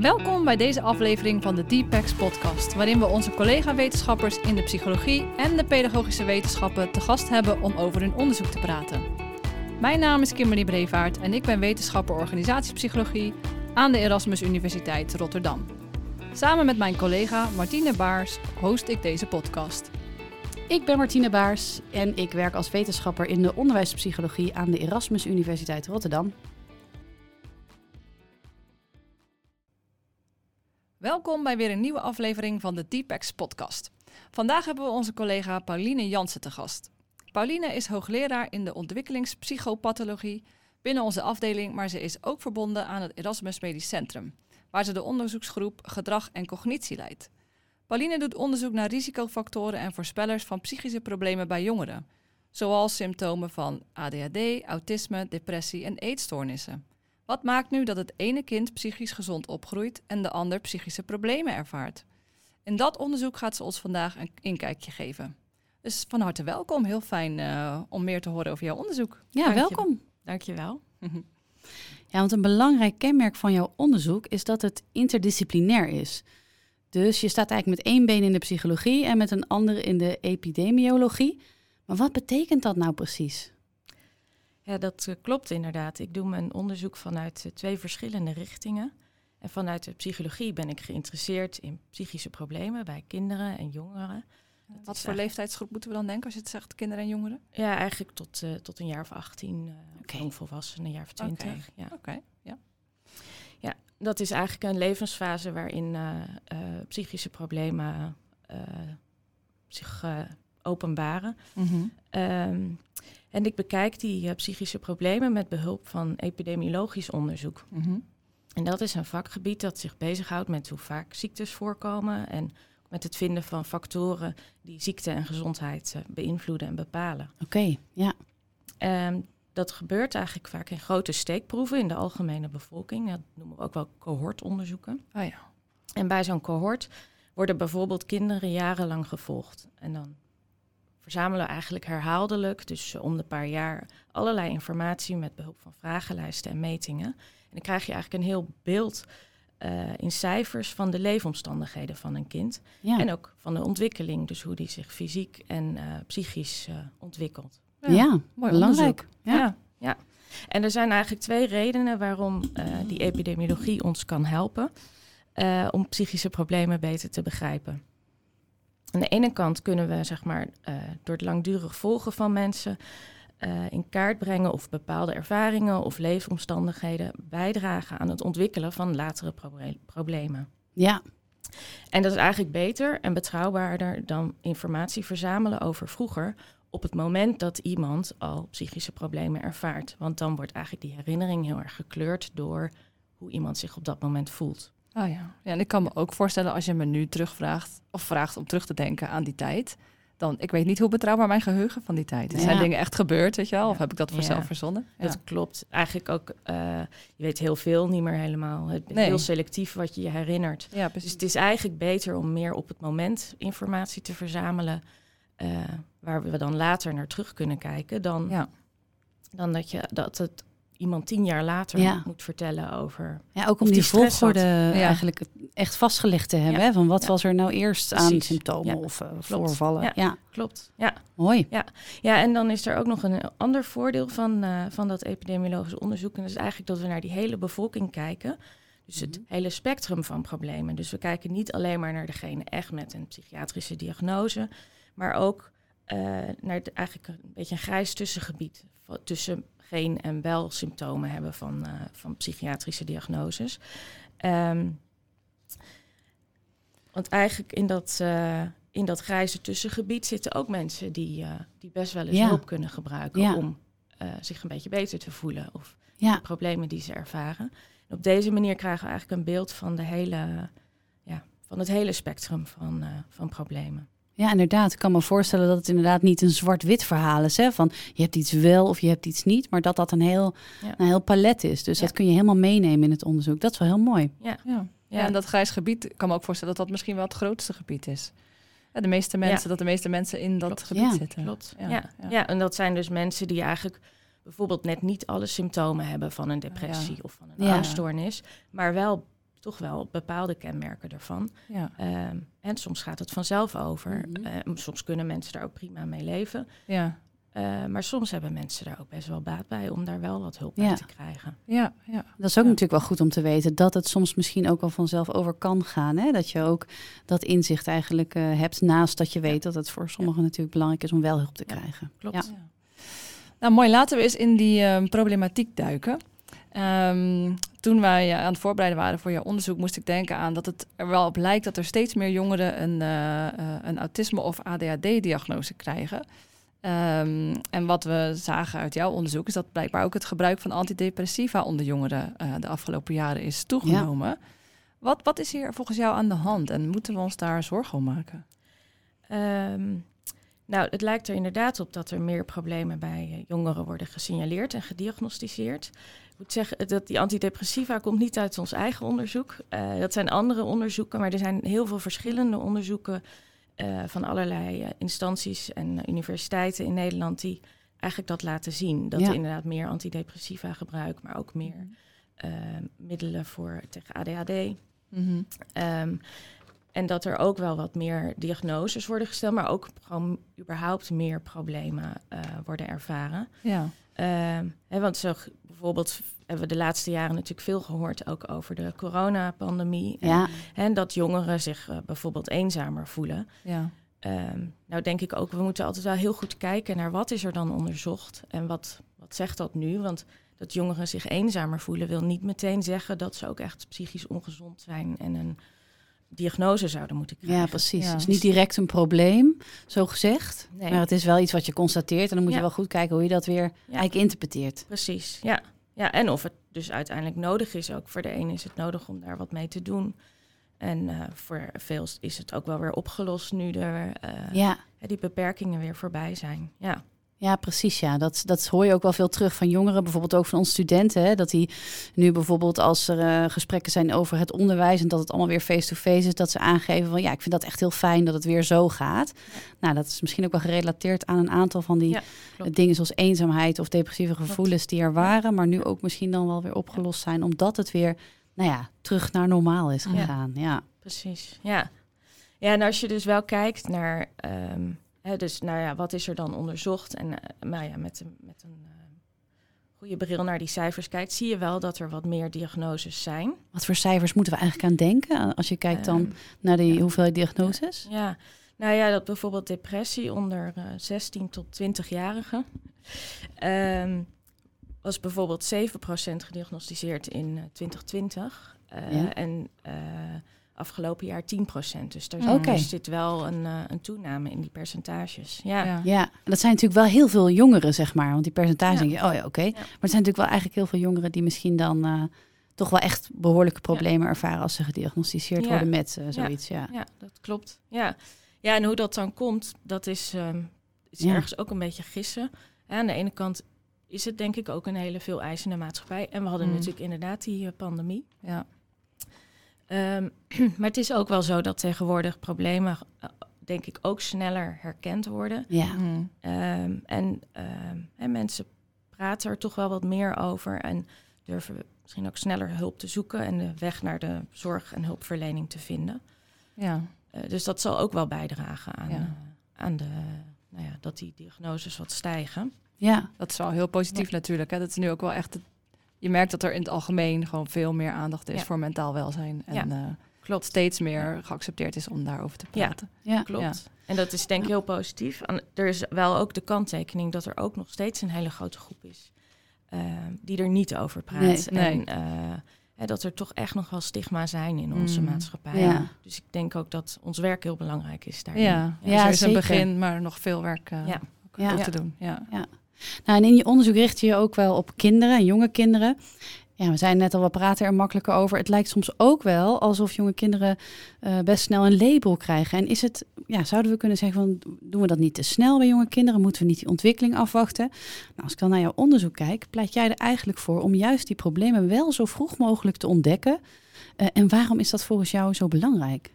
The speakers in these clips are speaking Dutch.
Welkom bij deze aflevering van de Deepex podcast, waarin we onze collega-wetenschappers in de psychologie en de pedagogische wetenschappen te gast hebben om over hun onderzoek te praten. Mijn naam is Kimberly Brevaart en ik ben wetenschapper organisatiepsychologie aan de Erasmus Universiteit Rotterdam. Samen met mijn collega Martine Baars host ik deze podcast. Ik ben Martine Baars en ik werk als wetenschapper in de onderwijspsychologie aan de Erasmus Universiteit Rotterdam. Welkom bij weer een nieuwe aflevering van de Deepex podcast. Vandaag hebben we onze collega Pauline Jansen te gast. Pauline is hoogleraar in de ontwikkelingspsychopathologie binnen onze afdeling, maar ze is ook verbonden aan het Erasmus Medisch Centrum, waar ze de onderzoeksgroep Gedrag en Cognitie leidt. Pauline doet onderzoek naar risicofactoren en voorspellers van psychische problemen bij jongeren, zoals symptomen van ADHD, autisme, depressie en eetstoornissen. Wat maakt nu dat het ene kind psychisch gezond opgroeit en de ander psychische problemen ervaart? In dat onderzoek gaat ze ons vandaag een inkijkje geven. Dus van harte welkom. Heel fijn uh, om meer te horen over jouw onderzoek. Ja, Dank je. welkom. Dankjewel. Ja, want een belangrijk kenmerk van jouw onderzoek is dat het interdisciplinair is. Dus je staat eigenlijk met één been in de psychologie en met een ander in de epidemiologie. Maar wat betekent dat nou precies? Ja, dat uh, klopt inderdaad. Ik doe mijn onderzoek vanuit uh, twee verschillende richtingen. En vanuit de psychologie ben ik geïnteresseerd in psychische problemen bij kinderen en jongeren. Wat voor leeftijdsgroep moeten we dan denken als je het zegt, kinderen en jongeren? Ja, eigenlijk tot, uh, tot een jaar of 18, uh, okay. jongvolwassenen, een jaar of 20. Oké, ja. Okay. ja. ja, dat is eigenlijk een levensfase waarin psychische problemen zich openbaren. Mhm. Mm -hmm. um, en ik bekijk die psychische problemen met behulp van epidemiologisch onderzoek. Mm -hmm. En dat is een vakgebied dat zich bezighoudt met hoe vaak ziektes voorkomen en met het vinden van factoren die ziekte en gezondheid uh, beïnvloeden en bepalen. Oké, okay, ja. Um, dat gebeurt eigenlijk vaak in grote steekproeven in de algemene bevolking. Dat noemen we ook wel cohortonderzoeken. Oh ja. En bij zo'n cohort worden bijvoorbeeld kinderen jarenlang gevolgd. En dan verzamelen eigenlijk herhaaldelijk, dus om de paar jaar, allerlei informatie met behulp van vragenlijsten en metingen. En dan krijg je eigenlijk een heel beeld uh, in cijfers van de leefomstandigheden van een kind. Ja. En ook van de ontwikkeling, dus hoe die zich fysiek en uh, psychisch uh, ontwikkelt. Ja, ja mooi belangrijk. Ja. ja. Ja, En er zijn eigenlijk twee redenen waarom die epidemiologie ons kan helpen om psychische problemen beter te begrijpen. Aan de ene kant kunnen we zeg maar, uh, door het langdurig volgen van mensen uh, in kaart brengen of bepaalde ervaringen of leefomstandigheden bijdragen aan het ontwikkelen van latere proble problemen. Ja. En dat is eigenlijk beter en betrouwbaarder dan informatie verzamelen over vroeger op het moment dat iemand al psychische problemen ervaart. Want dan wordt eigenlijk die herinnering heel erg gekleurd door hoe iemand zich op dat moment voelt. Oh ja. ja, en ik kan me ook voorstellen als je me nu terugvraagt of vraagt om terug te denken aan die tijd. Dan, ik weet niet hoe betrouwbaar mijn geheugen van die tijd is. Ja. Zijn dingen echt gebeurd, weet je wel? Of heb ik dat voor Ja. zelf verzonnen? Ja. Dat klopt. Eigenlijk ook, uh, je weet heel veel niet meer helemaal. Het is Nee. heel selectief wat je je herinnert. Dus het is eigenlijk beter om meer op het moment informatie te verzamelen. eh, waar we dan later naar terug kunnen kijken. Dan, dan dat, je, dat het iemand tien jaar later Ja. moet vertellen over. Ja, ook om die, volgorde had. Ja. eigenlijk echt vastgelegd te hebben. Ja. Hè? Van wat Ja. was er nou eerst aan symptomen Ja. of uh, voorvallen. Ja. Ja. Klopt. Ja. mooi. ja, en dan is er ook nog een ander voordeel van, eh, van dat epidemiologisch onderzoek. En dat is eigenlijk dat we naar die hele bevolking kijken. Dus het Mhm. hele spectrum van problemen. Dus we kijken niet alleen maar naar degene echt met een psychiatrische diagnose, maar ook eh, naar het, eigenlijk een beetje een grijs tussengebied tussen geen en wel symptomen hebben van, eh, van psychiatrische diagnoses. Ehm, want eigenlijk in dat, eh, in dat grijze tussengebied zitten ook mensen die, eh, die best wel eens Ja. hulp kunnen gebruiken Ja. om zich een beetje beter te voelen of Ja, de problemen die ze ervaren. En op deze manier krijgen we eigenlijk een beeld van, de hele, ja, van het hele spectrum van, van problemen. Ja, inderdaad. Ik kan me voorstellen dat het inderdaad niet een zwart-wit verhaal is. Hè? Van je hebt iets wel of je hebt iets niet. Maar dat dat een heel, Ja. een heel palet is. Dus Ja. dat kun je helemaal meenemen in het onderzoek. Dat is wel heel mooi. Ja, Ja. Ja, en dat grijs gebied, ik kan me ook voorstellen dat dat misschien wel het grootste gebied is. Ja, de meeste mensen, dat de meeste mensen in dat Klopt. gebied Ja. zitten. Klopt. Ja, Ja, ja. ja. en dat zijn dus mensen die eigenlijk bijvoorbeeld net niet alle symptomen hebben van een depressie of van een Ja. angststoornis, maar wel toch wel bepaalde kenmerken ervan. Ja, Ehm, en soms gaat het vanzelf over. Mhm. Ehm, soms kunnen mensen daar ook prima mee leven. ja, Eh, maar soms hebben mensen daar ook best wel baat bij om daar wel wat hulp Ja. bij te krijgen. ja, ja. Dat is ook Ja. natuurlijk wel goed om te weten dat het soms misschien ook wel vanzelf over kan gaan. Hè? Dat je ook dat inzicht eigenlijk eh, hebt naast dat je weet dat het voor sommigen natuurlijk belangrijk is om wel hulp te Ja. krijgen. Klopt. Ja. Ja. Nou, mooi. Laten we eens in die ehm, problematiek duiken. Ehm, toen wij eh, aan het voorbereiden waren voor jouw onderzoek, moest ik denken aan dat het er wel op lijkt dat er steeds meer jongeren een, eh, eh, een autisme- of ADHD-diagnose krijgen. Ehm, en wat we zagen uit jouw onderzoek is dat blijkbaar ook het gebruik van antidepressiva onder jongeren de afgelopen jaren is toegenomen. Wat, wat is hier volgens jou aan de hand en moeten we ons daar zorgen om maken? Ehm, nou, het lijkt er inderdaad op dat er meer problemen bij eh, jongeren worden gesignaleerd en gediagnosticeerd. Ik moet zeggen dat die antidepressiva komt niet uit ons eigen onderzoek. Eh, dat zijn andere onderzoeken, maar er zijn heel veel verschillende onderzoeken eh, van allerlei eh, instanties en eh, universiteiten in Nederland die eigenlijk dat laten zien. Dat Ja. er inderdaad meer antidepressiva gebruik, maar ook meer eh, middelen voor tegen ADHD. Mhm. Ehm, en dat er ook wel wat meer diagnoses worden gesteld, maar ook gewoon überhaupt meer problemen eh, worden ervaren. Ja. Ehm, hè, want zo, bijvoorbeeld hebben we de laatste jaren natuurlijk veel gehoord ook over de coronapandemie. En, Ja, en dat jongeren zich eh, bijvoorbeeld eenzamer voelen. Ja. Ehm, nou denk ik ook, we moeten altijd wel heel goed kijken naar wat is er dan onderzocht en wat, wat zegt dat nu? Want dat jongeren zich eenzamer voelen wil niet meteen zeggen dat ze ook echt psychisch ongezond zijn en een diagnose zouden moeten krijgen. ja, precies. Ja. Het is niet direct een probleem, zo gezegd. Nee. Maar het is wel iets wat je constateert. En dan moet je wel goed kijken hoe je dat weer eigenlijk interpreteert. Precies, ja. ja. En of het dus uiteindelijk nodig is ook. Voor de een is het nodig om daar wat mee te doen. En eh, voor veel is het ook wel weer opgelost nu er, eh, Ja. die beperkingen weer voorbij zijn. Ja, Ja, precies. Ja. Dat, dat hoor je ook wel veel terug van jongeren, bijvoorbeeld ook van onze studenten. Hè, dat die nu bijvoorbeeld als er eh, gesprekken zijn over het onderwijs en dat het allemaal weer face-to-face is, dat ze aangeven van ja, ik vind dat echt heel fijn dat het weer zo gaat. Nou, dat is misschien ook wel gerelateerd aan een aantal van die Ja, dingen zoals eenzaamheid of depressieve gevoelens die er waren, maar nu ook misschien dan wel weer opgelost zijn, omdat het weer, nou ja, terug naar normaal is Ja. gegaan. Ja. precies. Ja. ja, en als je dus wel kijkt naar, ehm, dus, nou ja, wat is er dan onderzocht? En eh, nou ja, met, een- met een eh, goede bril naar die cijfers kijkt, zie je wel dat er wat meer diagnoses zijn. Wat voor cijfers moeten we eigenlijk aan denken als je kijkt dan Ehm, naar die ja. hoeveelheid diagnoses? Ja, nou ja, dat bijvoorbeeld depressie onder eh 16 tot 20-jarigen. ehm, was bijvoorbeeld 7% gediagnosticeerd in eh, 2020. eh, Ja. En eh, afgelopen jaar 10%. Dus er, Oké. er zit wel een, eh, een toename in die percentages. Ja, Ja. Ja, en dat zijn natuurlijk wel heel veel jongeren, zeg maar. Want die percentage Ja. denk je, oh ja, oké. Maar er zijn natuurlijk wel eigenlijk heel veel jongeren die misschien dan eh, toch wel echt behoorlijke problemen ervaren als ze gediagnosticeerd Ja. worden met eh, zoiets. Ja. ja, dat klopt. Ja. ja, en hoe dat dan komt, dat is, ehm, is Ja. ergens ook een beetje gissen. Ja, aan de ene kant is het denk ik ook een hele veel eisende maatschappij. En we hadden Mm. natuurlijk inderdaad die pandemie. Ja. Ehm, maar het is ook wel zo dat tegenwoordig problemen, eh, denk ik, ook sneller herkend worden. Ja. Mhm. Ehm, en, ehm, en mensen praten er toch wel wat meer over en durven misschien ook sneller hulp te zoeken en de weg naar de zorg en hulpverlening te vinden. ja. Eh, dus dat zal ook wel bijdragen aan, Ja. eh, aan de, nou ja, dat die diagnoses wat stijgen. ja, Dat is wel heel positief natuurlijk. Hè? Dat is nu ook wel echt. het- je merkt dat er in het algemeen gewoon veel meer aandacht is Ja. voor mentaal welzijn. En Ja. eh, Klopt. steeds meer geaccepteerd is om daarover te praten. ja. Klopt. En dat is denk ik heel positief. En er is wel ook de kanttekening dat er ook nog steeds een hele grote groep is eh, die er niet over praat. Nee, nee. En eh, hè, dat er toch echt nog wel stigma zijn in onze Mm. maatschappij. Ja. Dus ik denk ook dat ons werk heel belangrijk is daarin. Ja, Ja, ja, er is een begin, maar nog veel werk eh, Ja. Ja. ook te doen. Ja. Nou, in je onderzoek richt je je ook wel op kinderen en jonge kinderen. Ja, we zijn net al, we praten er makkelijker over. Het lijkt soms ook wel alsof jonge kinderen eh, best snel een label krijgen. En is het, ja, zouden we kunnen zeggen van, doen we dat niet te snel bij jonge kinderen? Moeten we niet die ontwikkeling afwachten? Nou, als ik dan naar jouw onderzoek kijk, pleit jij er eigenlijk voor om juist die problemen wel zo vroeg mogelijk te ontdekken Eh, en waarom is dat volgens jou zo belangrijk?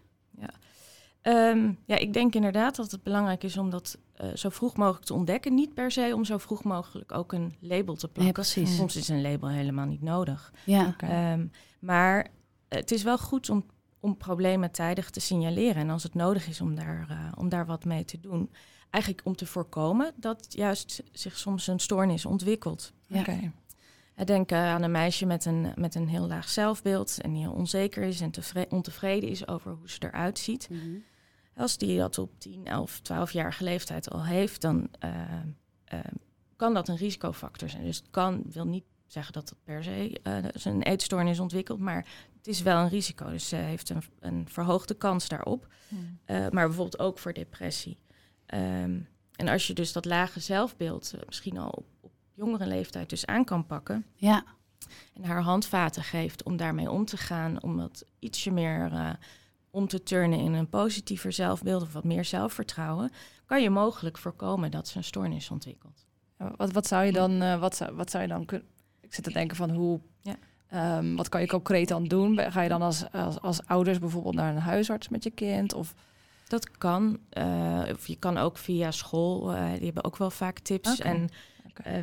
Ehm, ja, ik denk inderdaad dat het belangrijk is om dat eh, zo vroeg mogelijk te ontdekken. Niet per se om zo vroeg mogelijk ook een label te Ja, plakken. precies. Soms is een label helemaal niet nodig. Ja. Ehm, maar het is wel goed om, om problemen tijdig te signaleren. En als het nodig is om daar, eh, om daar wat mee te doen. Eigenlijk om te voorkomen dat juist zich soms een stoornis ontwikkelt. Ja. Oké. Eh, Denk aan een meisje met een, met een heel laag zelfbeeld en die heel onzeker is en tevre- ontevreden is over hoe ze eruit ziet. Mhm. Als die dat op 10, 11, 12-jarige leeftijd al heeft, dan eh, eh, kan dat een risicofactor zijn. Dus het kan, wil niet zeggen dat het per se eh, een eetstoornis ontwikkelt, maar het is wel een risico. Dus ze heeft een, een verhoogde kans daarop. Hm. Eh, maar bijvoorbeeld ook voor depressie. Ehm, en als je dus dat lage zelfbeeld misschien al op, op jongere leeftijd dus aan kan pakken ja, en haar handvaten geeft om daarmee om te gaan, om dat ietsje meer om te turnen in een positiever zelfbeeld of wat meer zelfvertrouwen, kan je mogelijk voorkomen dat ze een stoornis ontwikkelt. Wat, wat zou je dan, eh, wat zou, wat zou je dan kunnen? Ik zit te denken van hoe, Ja. ehm, wat kan je concreet dan doen? Ga je dan als, als, als ouders bijvoorbeeld naar een huisarts met je kind? Of Dat kan, eh, of je kan ook via school, eh, die hebben ook wel vaak tips en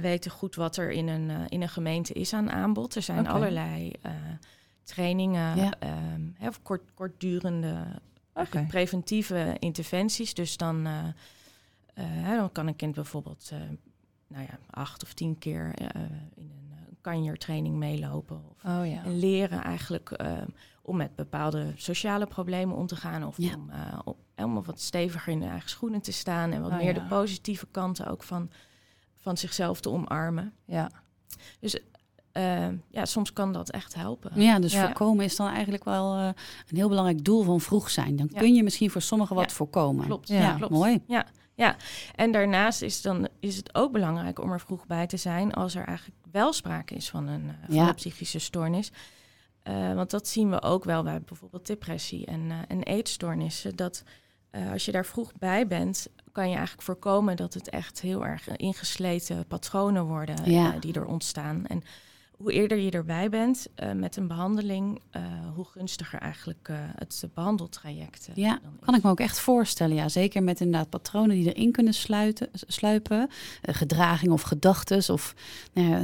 weten goed wat er in een, in een gemeente is aan aanbod. Er zijn allerlei trainingen, Ja. ehm, of kort, kortdurende preventieve interventies. Dus dan, eh, eh, dan kan een kind bijvoorbeeld eh, nou ja, acht of tien keer in een kanjertraining meelopen. Of, Oh ja. En leren eigenlijk eh, om met bepaalde sociale problemen om te gaan. Of Ja. om, om, om wat steviger in de eigen schoenen te staan. En wat Oh meer ja. de positieve kanten ook van, van zichzelf te omarmen. Ja. Eh, ja, soms kan dat echt helpen. ja dus Ja. voorkomen is dan eigenlijk wel eh, een heel belangrijk doel van vroeg zijn. Dan Ja. kun je misschien voor sommigen wat Ja. voorkomen. Klopt, Ja, Ja, klopt. mooi. En daarnaast is, dan, is het ook belangrijk om er vroeg bij te zijn als er eigenlijk wel sprake is van een, eh, van Ja. een psychische stoornis. Want dat zien we ook wel bij bijvoorbeeld depressie en, eh, en eetstoornissen. Dat als je daar vroeg bij bent, kan je eigenlijk voorkomen dat het echt heel erg ingesleten patronen worden Ja. die er ontstaan. En hoe eerder je erbij bent eh, met een behandeling, eh, hoe gunstiger eigenlijk eh, het behandeltraject eh, Ja. Kan ik me ook echt voorstellen, ja. Zeker met inderdaad patronen die erin kunnen sluiten, sluipen. Gedraging of gedachtes of nou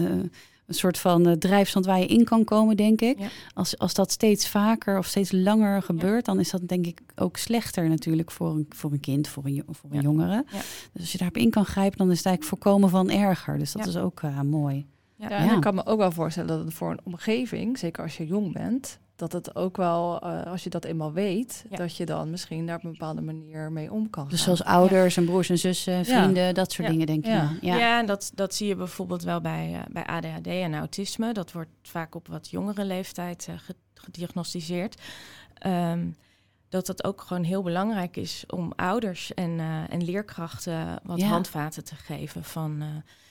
een soort van drijfstand waar je in kan komen, denk ik. Ja. Als, als dat steeds vaker of steeds langer gebeurt, dan is dat denk ik ook slechter natuurlijk voor een, voor een kind, voor een, voor een Ja. jongere. Dus als je daarop in kan grijpen, dan is het eigenlijk voorkomen van erger. Dus dat is ook mooi. Ja. Ja, en ik kan me ook wel voorstellen dat het voor een omgeving, zeker als je jong bent, dat het ook wel, eh, als je dat eenmaal weet, Ja. dat je dan misschien daar op een bepaalde manier mee om kan Dus zoals ouders en broers en zussen, Ja. vrienden, dat soort Ja. dingen denk ik. Ja. Ja, Ja. en dat, dat zie je bijvoorbeeld wel bij, eh, bij ADHD en autisme. Dat wordt vaak op wat jongere leeftijd eh, ge- gediagnosticeerd. Ehm, dat het ook gewoon heel belangrijk is om ouders en, eh, en leerkrachten wat Ja. handvaten te geven. Van, eh,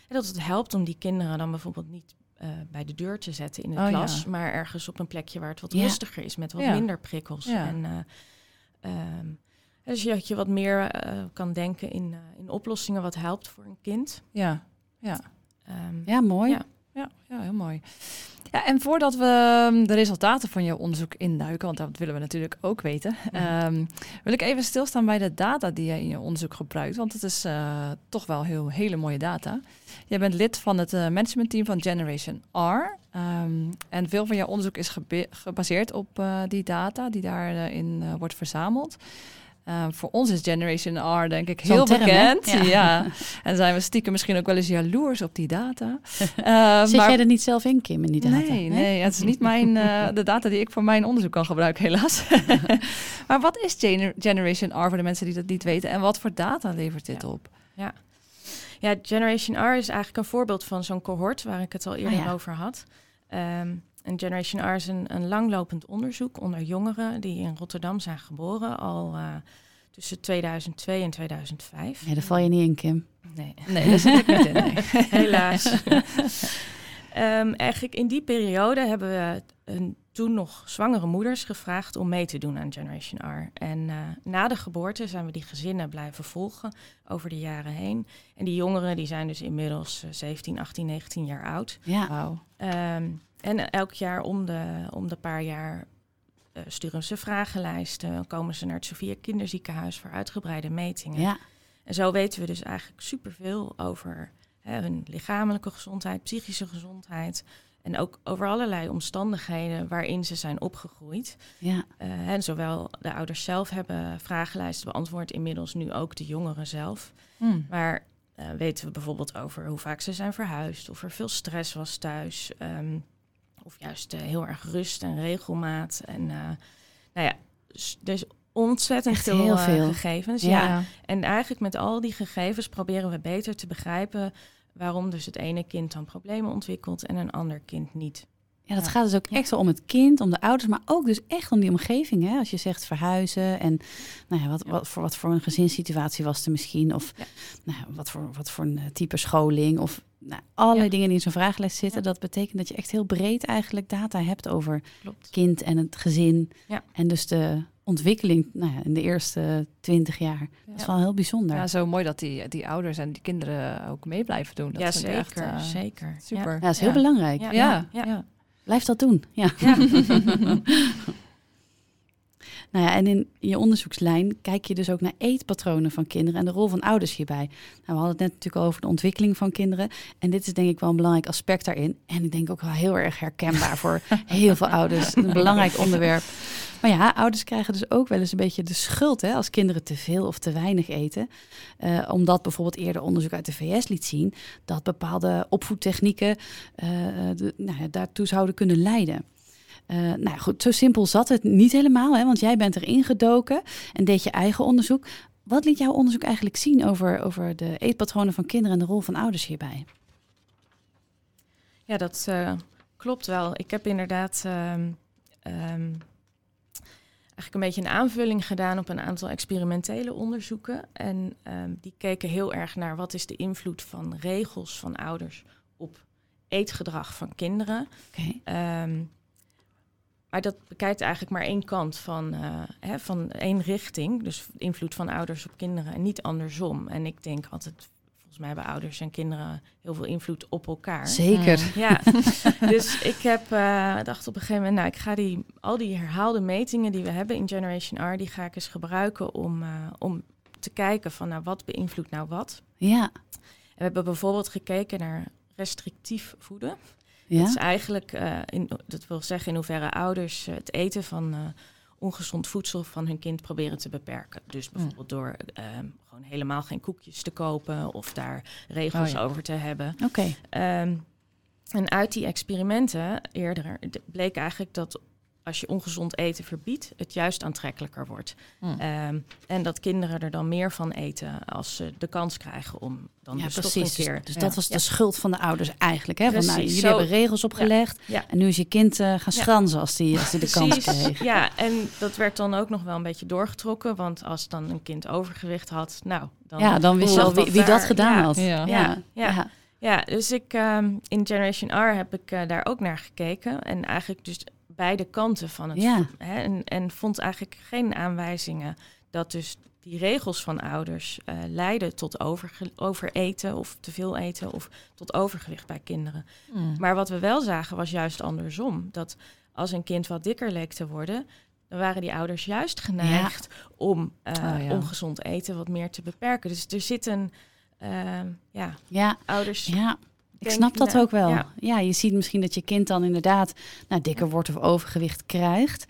en dat het helpt om die kinderen dan bijvoorbeeld niet eh, bij de deur te zetten in de Oh, klas, ja. maar ergens op een plekje waar het wat Ja. rustiger is met wat Ja. minder prikkels. Ja. En, eh, ehm, dus je- dat je wat meer eh, kan denken in, eh, in oplossingen wat helpt voor een kind. Ja, ja. Ehm, ja, mooi. Ja. Ja, ja, heel mooi. Ja, en voordat we um, de resultaten van jouw onderzoek induiken, want dat willen we natuurlijk ook weten, ehm, wil ik even stilstaan bij de data die je in je onderzoek gebruikt, want het is eh, toch wel heel hele mooie data. Jij bent lid van het eh, managementteam van Generation R. ehm, en veel van jouw onderzoek is gebaseerd op eh, die data die daarin wordt verzameld. Ehm, voor ons is Generation R denk ik heel term, bekend. Ja. Ja. En zijn we stiekem misschien ook wel eens jaloers op die data. Eh, Zit maar- jij er niet zelf in, Kim, in die data? Nee, nee, het is niet mijn, eh, de data die ik voor mijn onderzoek kan gebruiken, helaas. maar wat is Gener- Generation R voor de mensen die dat niet weten? En wat voor data levert dit Ja. op? Ja, Generation R is eigenlijk een voorbeeld van zo'n cohort waar ik het al eerder Ah, ja. over had. Ehm, en Generation R is een, een langlopend onderzoek onder jongeren die in Rotterdam zijn geboren, al eh, tussen 2002 en 2005. Ja, daar val je niet in, Kim. Nee, Nee, daar zit ik niet in. Nee. helaas. Ehm, eigenlijk in die periode hebben we een, toen nog zwangere moeders gevraagd om mee te doen aan Generation R. En eh, na de geboorte zijn we die gezinnen blijven volgen over de jaren heen. En die jongeren die zijn dus inmiddels eh, 17, 18, 19 jaar oud. Ja, Wauw. Ehm, en elk jaar om de, om de paar jaar eh, sturen ze vragenlijsten, komen ze naar het Sophia Kinderziekenhuis voor uitgebreide metingen. Ja, En zo weten we dus eigenlijk superveel over hè, hun lichamelijke gezondheid, psychische gezondheid. En ook over allerlei omstandigheden waarin ze zijn opgegroeid. ja, Eh, en zowel de ouders zelf hebben vragenlijsten beantwoord, inmiddels nu ook de jongeren zelf. Hmm. Maar eh, weten we bijvoorbeeld over hoe vaak ze zijn verhuisd, of er veel stress was thuis, ehm, of juist eh, heel erg rust en regelmaat. En eh, nou ja, dus er is ontzettend Echt veel, heel eh, veel. gegevens. Ja. Ja. En eigenlijk met al die gegevens proberen we beter te begrijpen waarom dus het ene kind dan problemen ontwikkelt en een ander kind niet. Ja, dat Ja. gaat dus ook Ja. echt wel om het kind, om de ouders, maar ook dus echt om die omgeving. Hè? Als je zegt verhuizen en nou ja, wat, Ja. wat, voor, wat voor een gezinssituatie was er misschien. Of Ja. nou, ja, wat, voor, wat voor een eh, type scholing. Of nou, allerlei Ja. dingen die in zo'n vragenlijst zitten. Ja. Dat betekent dat je echt heel breed eigenlijk data hebt over Klopt. kind en het gezin. Ja. En dus de ontwikkeling nou ja, in de eerste twintig jaar. Dat is wel heel bijzonder. Ja, zo mooi dat die, die ouders en die kinderen ook mee blijven doen. Dat ja, zeker. echt, zeker. Super. Ja, dat is heel Ja. belangrijk. Ja. Ja, ja. ja. Blijf dat doen. Ja. Ja. Nou ja, en in je onderzoekslijn kijk je dus ook naar eetpatronen van kinderen en de rol van ouders hierbij. Nou, we hadden het net natuurlijk over de ontwikkeling van kinderen. En dit is denk ik wel een belangrijk aspect daarin. En ik denk ook wel heel erg herkenbaar voor heel veel ouders. Een belangrijk onderwerp. Maar ja, ouders krijgen dus ook wel eens een beetje de schuld hè, als kinderen te veel of te weinig eten. Eh, omdat bijvoorbeeld eerder onderzoek uit de VS liet zien dat bepaalde opvoedtechnieken eh, de, nou ja, daartoe zouden kunnen leiden. Eh, nou goed, zo simpel zat het niet helemaal, hè, want jij bent erin gedoken en deed je eigen onderzoek. Wat liet jouw onderzoek eigenlijk zien over, over de eetpatronen van kinderen en de rol van ouders hierbij? Ja, dat eh, klopt wel. Ik heb inderdaad ehm, ehm, eigenlijk een beetje een aanvulling gedaan op een aantal experimentele onderzoeken. En ehm, die keken heel erg naar wat is de invloed van regels van ouders op eetgedrag van kinderen. Ehm, maar dat bekijkt eigenlijk maar één kant van, eh, hè, van één richting. Dus invloed van ouders op kinderen en niet andersom. En ik denk altijd, volgens mij hebben ouders en kinderen heel veel invloed op elkaar. Zeker. Mm. Ja, dus ik heb uh, dacht op een gegeven moment, nou, ik ga die al die herhaalde metingen die we hebben in Generation R, die ga ik eens gebruiken om, uh, om te kijken van, nou, wat beïnvloedt nou wat? Ja. En we hebben bijvoorbeeld gekeken naar restrictief voeden. Ja. Dat is eigenlijk, uh, in, dat wil zeggen in hoeverre ouders het eten van uh, ongezond voedsel van hun kind proberen te beperken. Dus bijvoorbeeld door uh, gewoon helemaal geen koekjes te kopen of daar regels oh, ja. over te hebben. Oké. Okay. Um, en uit die experimenten eerder bleek eigenlijk dat als je ongezond eten verbiedt, het juist aantrekkelijker wordt. Hm. Mm. Um, en dat kinderen er dan meer van eten als ze de kans krijgen om dan ja, dus precies. toch een keer... Dus, dus dat was de ja. schuld van de ouders eigenlijk. Hè? Van, nou, jullie zo. hebben regels opgelegd ja. en nu is je kind uh, gaan schranzen als die, als die de kans kreeg. Ja, en dat werd dan ook nog wel een beetje doorgetrokken. Want als dan een kind overgewicht had, nou... Dan ja, dan wist je al wie, wie dat gedaan had. Ja, ja. ja. Ja, dus ik um, in Generation R heb ik uh, daar ook naar gekeken. En eigenlijk dus beide kanten van het. Ja. Hè, en, en vond eigenlijk geen aanwijzingen dat dus die regels van ouders uh, leiden tot overeten of te veel eten of tot overgewicht bij kinderen. Mm. Maar wat we wel zagen was juist andersom. Dat als een kind wat dikker leek te worden, dan waren die ouders juist geneigd ja. om uh, oh, ja. ongezond eten wat meer te beperken. Dus er zit een uh, ja, ja, ouders. Ja. Ik snap dat ook wel. Ja. ja. je ziet misschien dat je kind dan inderdaad nou, dikker wordt of overgewicht krijgt.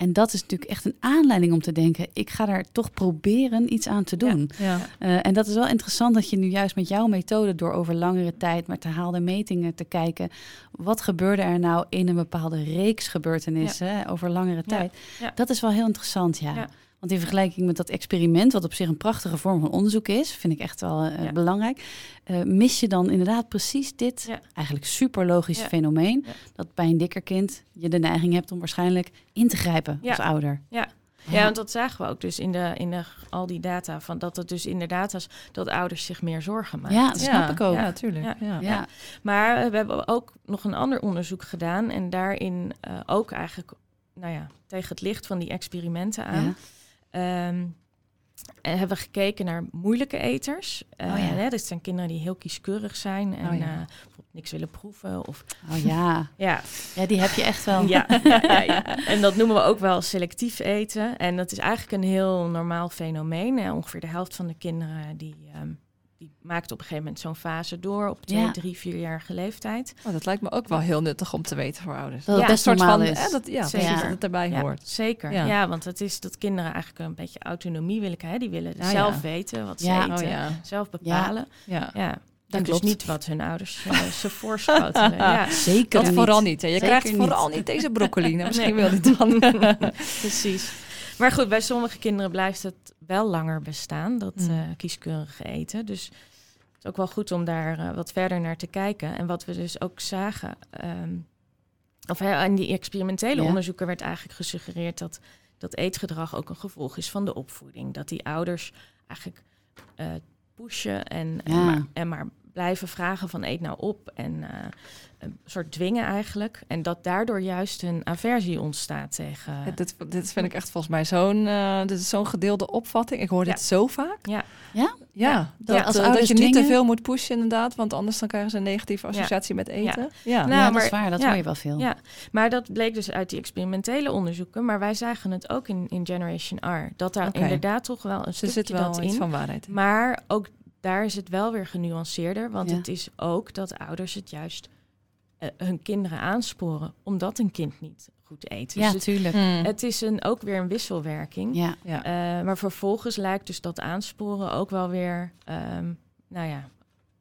En dat is natuurlijk echt een aanleiding om te denken: ik ga daar toch proberen iets aan te doen. Ja. Uh, en dat is wel interessant dat je nu juist met jouw methode, door over langere tijd met herhaalde metingen te kijken, wat gebeurde er nou in een bepaalde reeks gebeurtenissen ja. over langere tijd. Dat is wel heel interessant, ja. Want in vergelijking met dat experiment, wat op zich een prachtige vorm van onderzoek is, vind ik echt wel uh, ja. belangrijk, uh, mis je dan inderdaad precies dit ja. eigenlijk super logische ja. fenomeen. Dat bij een dikker kind je de neiging hebt om waarschijnlijk in te grijpen als ouder. Ja. Ja, want dat zagen we ook dus in, de, in de, al die data. Van dat het dus inderdaad was dat ouders zich meer zorgen maken. Ja, dat snap ik ook. Ja, natuurlijk. Ja. Ja. Ja. Maar we hebben ook nog een ander onderzoek gedaan. En daarin uh, ook eigenlijk nou ja, tegen het licht van die experimenten aan. Um, en hebben we gekeken naar moeilijke eters. Oh, ja. hè, dit zijn kinderen die heel kieskeurig zijn en oh, ja. uh, niks willen proeven. Of, Oh ja. ja, ja, die heb je echt wel. ja. En dat noemen we ook wel selectief eten. En dat is eigenlijk een heel normaal fenomeen. Eh, ongeveer de helft van de kinderen die, ehm, die maakt op een gegeven moment zo'n fase door op twee, Ja. drie, vierjarige leeftijd. Oh, dat lijkt me ook wel heel nuttig om te weten voor ouders. Dat Ja, best Een soort normaal van, is. eh, dat, ja, Zeker. precies, dat het erbij Ja, hoort. zeker. Ja. Ja. want het is dat kinderen eigenlijk een beetje autonomie willen. Hè? Die willen Ah, zelf ja. weten wat ze Ja. eten. Oh ja, Zelf bepalen. ja. Ja. Dat en dus klopt. niet wat hun ouders eh, ze voorschotelen. ja. Zeker Dat niet. vooral niet. Hè. Je Zeker krijgt niet. vooral niet deze broccoli. Nou, misschien Nee. wil je het dan. Precies. Maar goed, bij sommige kinderen blijft het wel langer bestaan, dat Mm. eh, kieskeurige eten. Dus het is ook wel goed om daar eh, wat verder naar te kijken. En wat we dus ook zagen, ehm, of aan die experimentele Ja. onderzoeken werd eigenlijk gesuggereerd dat dat eetgedrag ook een gevolg is van de opvoeding. Dat die ouders eigenlijk eh, pushen en, en, Ja. maar, en maar blijven vragen van eet nou op en eh, een soort dwingen eigenlijk. En dat daardoor juist een aversie ontstaat tegen... Ja, dit, dit vind ik echt volgens mij zo'n dit is zo'n gedeelde opvatting. Ik hoor dit zo vaak. Ja. Ja? Ja, dat, Ja, als eh, dat je niet te veel moet pushen inderdaad, want anders dan krijgen ze een negatieve associatie met eten. Ja. Nou, ja, dat maar- is waar. Dat ja. hoor je wel veel. Ja, maar dat bleek dus uit die experimentele onderzoeken. Maar wij zagen het ook in, in Generation R. Dat daar inderdaad toch wel een er stukje zit wel dat iets in. van waarheid in. Maar ook daar is het wel weer genuanceerder. Want Ja. het is ook dat ouders het juist eh, hun kinderen aansporen. Omdat een kind niet goed eet. Dus Ja, het, tuurlijk. Mm. het is een, ook weer een wisselwerking. Ja. ja. Eh, maar vervolgens lijkt dus dat aansporen ook wel weer... ehm, nou ja,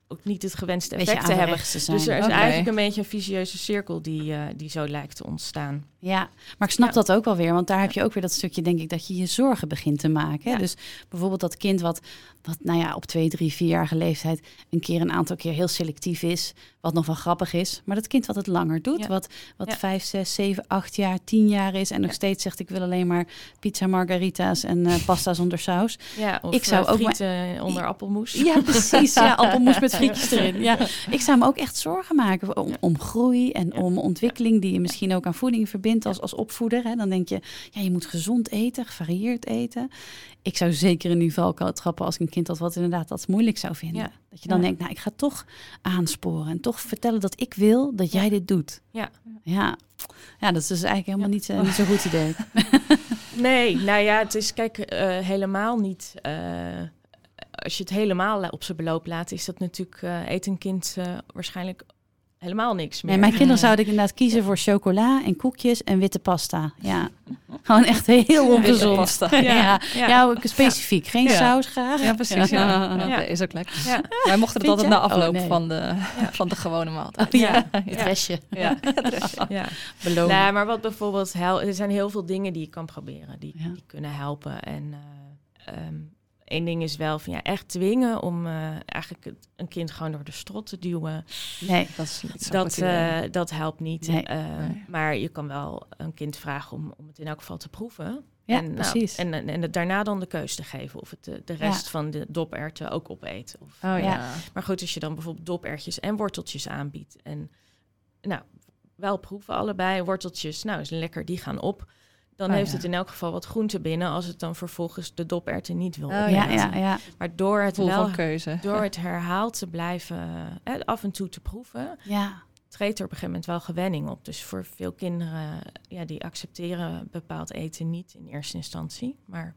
ook niet het gewenste effect te hebben. te zijn. Dus er is eigenlijk een beetje een vicieuze cirkel die, eh, die zo lijkt te ontstaan. Ja, maar ik snap Ja. dat ook wel weer, want daar heb je ook weer dat stukje, denk ik, dat je je zorgen begint te maken. Ja. Dus bijvoorbeeld dat kind wat, wat, nou ja, op twee, drie, vierjarige leeftijd een keer een aantal keer heel selectief is, wat nog wel grappig is. Maar dat kind wat het langer doet, Ja. wat, wat vijf, zes, zeven, acht jaar, tien jaar is en nog steeds zegt ik wil alleen maar pizza margarita's en eh, pasta zonder saus. Ja, of Ik zou eh, ook maar- onder appelmoes. Ja, precies. Ja, appelmoes met frietjes erin. Ja, ik zou me ook echt zorgen maken om, om groei en om ontwikkeling die je misschien ook aan voeding verbindt als, als opvoeder. Hè. Dan denk je, ja, je moet gezond eten, gevarieerd eten. Ik zou zeker in die valkuil trappen als ik een kind dat wat inderdaad dat moeilijk zou vinden. Ja. Dat je dan Ja. denkt, nou, ik ga toch aansporen en toch vertellen dat ik wil dat jij dit doet. Ja. Ja, ja dat is dus eigenlijk helemaal niet, niet zo'n goed idee. Nee, nou ja, het is kijk eh, helemaal niet. eh, als je het helemaal op zijn beloop laat, is dat natuurlijk eet een kind eh, waarschijnlijk helemaal niks meer. Nee, mijn kinderen zouden ik inderdaad kiezen voor chocola en koekjes en witte pasta. Ja, gewoon echt heel ongezond. pasta. Ja, ja. ja. ja. ook specifiek. Geen Ja. saus graag. Ja, precies. Ja. Ja. Ja, dat is ook lekker. Ja. Wij mochten het altijd na afloop Oh, nee. van, de, van de gewone maaltijd. Oh, ja. Ja. Het restje. Ja. Ja. Nee, maar wat bijvoorbeeld hel er zijn heel veel dingen die je kan proberen, die, Ja. die kunnen helpen. En eh ehm, één ding is wel van ja, echt dwingen om eh, eigenlijk een kind gewoon door de strot te duwen. Nee. Dat is niet zo Dat, eh, dat helpt niet. Nee. Eh, Nee. Maar je kan wel een kind vragen om, om het in elk geval te proeven. Ja, en, nou, precies. en, en, en daarna dan de keus te geven of het de, de rest van de doperwten ook opeet. Of, Oh ja. Maar goed, als je dan bijvoorbeeld doperwtjes en worteltjes aanbiedt. En nou, wel proeven allebei. Worteltjes, nou is lekker, die gaan op. Dan heeft ja. het in elk geval wat groente binnen als het dan vervolgens de doperwten niet wil. Oh, ja, ja, ja. Maar door het wel door het herhaald te blijven, eh, af en toe te proeven, ja. treedt er op een gegeven moment wel gewenning op. Dus voor veel kinderen, ja, die accepteren bepaald eten niet in eerste instantie. Maar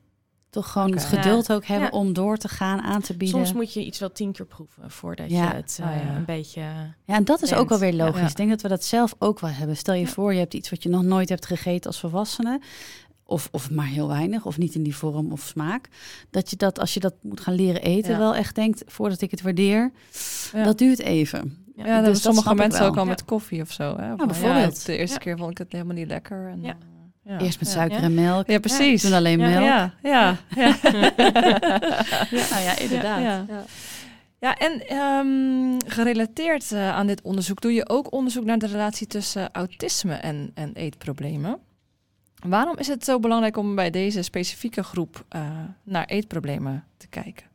Toch gewoon het geduld ook hebben Ja. om door te gaan, aan te bieden. soms moet je iets wel tien keer proeven voordat Ja. je het eh, Oh, ja. een beetje... Ja, en dat is ook bent. wel weer logisch. Ja. Ik denk dat we dat zelf ook wel hebben. Stel je Ja. voor, je hebt iets wat je nog nooit hebt gegeten als volwassene. Of, of maar heel weinig, of niet in die vorm of smaak. Dat je dat, als je dat moet gaan leren eten, Ja. wel echt denkt, voordat ik het waardeer, Ja. dat duurt even. Ja, dus dat sommige mensen ook al Ja. met koffie of zo. Hè? Of Ja, maar bijvoorbeeld. de eerste Ja. keer vond ik het helemaal niet lekker. En, Ja. Ja. Eerst met suiker Ja. en melk, Ja, precies. toen alleen Ja. melk. Ja, ja, ja. Ja, nou ja, inderdaad. Ja. Ja, en ehm, gerelateerd eh, aan dit onderzoek doe je ook onderzoek naar de relatie tussen autisme en, en eetproblemen. Waarom is het zo belangrijk om bij deze specifieke groep eh, naar eetproblemen te kijken?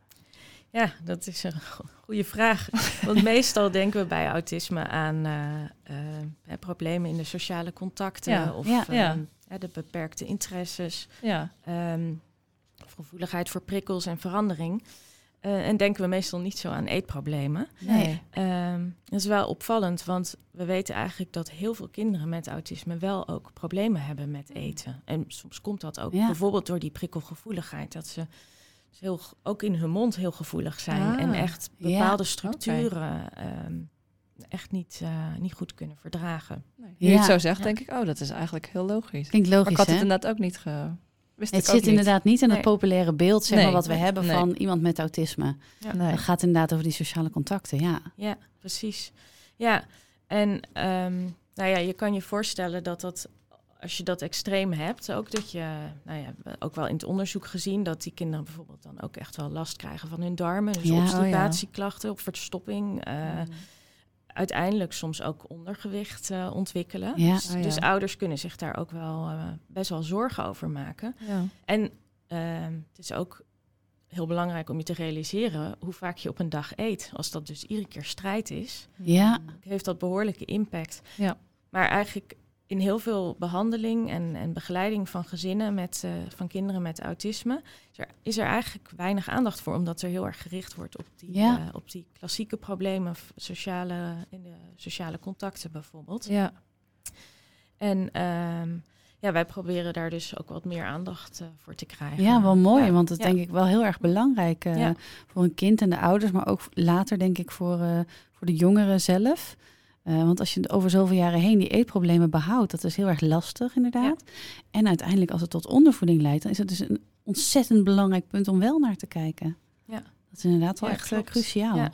Ja, dat is een go- goede vraag. Want meestal denken we bij autisme aan eh, eh, problemen in de sociale contacten Ja, of ja, ja. de beperkte interesses, Ja, ehm, of gevoeligheid voor prikkels en verandering. Eh, en denken we meestal niet zo aan eetproblemen. Nee. Ehm, dat is wel opvallend, want we weten eigenlijk dat heel veel kinderen met autisme wel ook problemen hebben met eten. En soms komt dat ook Ja. bijvoorbeeld door die prikkelgevoeligheid, dat ze dus heel, ook in hun mond heel gevoelig zijn en Ah, echt ja, bepaalde structuren ehm, echt niet, eh, niet goed kunnen verdragen. Nee. Je Ja. het zo zegt, Ja. denk ik, oh, dat is eigenlijk heel logisch. Klinkt maar logisch, ik had het inderdaad ook niet ge... Wist Het ik ook zit niet. inderdaad niet in het Nee. populaire beeld, zeg Nee. maar, wat we hebben Nee. van iemand met autisme. Nee. Het gaat inderdaad over die sociale contacten, ja. Ja, precies. Ja, en ehm, nou ja, je kan je voorstellen dat dat, als je dat extreem hebt, ook dat je, nou ja, we- ook wel in het onderzoek gezien, dat die kinderen bijvoorbeeld dan ook echt wel last krijgen van hun darmen. Dus Ja, oh ja. obstipatieklachten, of verstopping. eh, Mm. Uiteindelijk soms ook ondergewicht eh, ontwikkelen. Ja. Dus, Oh ja. dus ouders kunnen zich daar ook wel eh, best wel zorgen over maken. Ja. En ehm, het is ook heel belangrijk om je te realiseren hoe vaak je op een dag eet. Als dat dus iedere keer strijd is, Ja. heeft dat behoorlijke impact. Ja. Maar eigenlijk in heel veel behandeling en, en begeleiding van gezinnen met, eh, van kinderen met autisme is er, is er eigenlijk weinig aandacht voor, omdat er heel erg gericht wordt op die, Ja. eh, op die klassieke problemen, sociale, in de sociale contacten bijvoorbeeld. Ja. En ehm, ja, wij proberen daar dus ook wat meer aandacht eh, voor te krijgen. Ja, wel mooi, Ja. want dat Ja. denk ik wel heel erg belangrijk voor een kind en de ouders, maar ook later denk ik voor, voor de jongeren zelf. Eh, want als je over zoveel jaren heen die eetproblemen behoudt, dat is heel erg lastig inderdaad. En uiteindelijk als het tot ondervoeding leidt, dan is het dus een ontzettend belangrijk punt om wel naar te kijken. Ja. Dat is inderdaad wel Ja, echt klopt. cruciaal. Ja.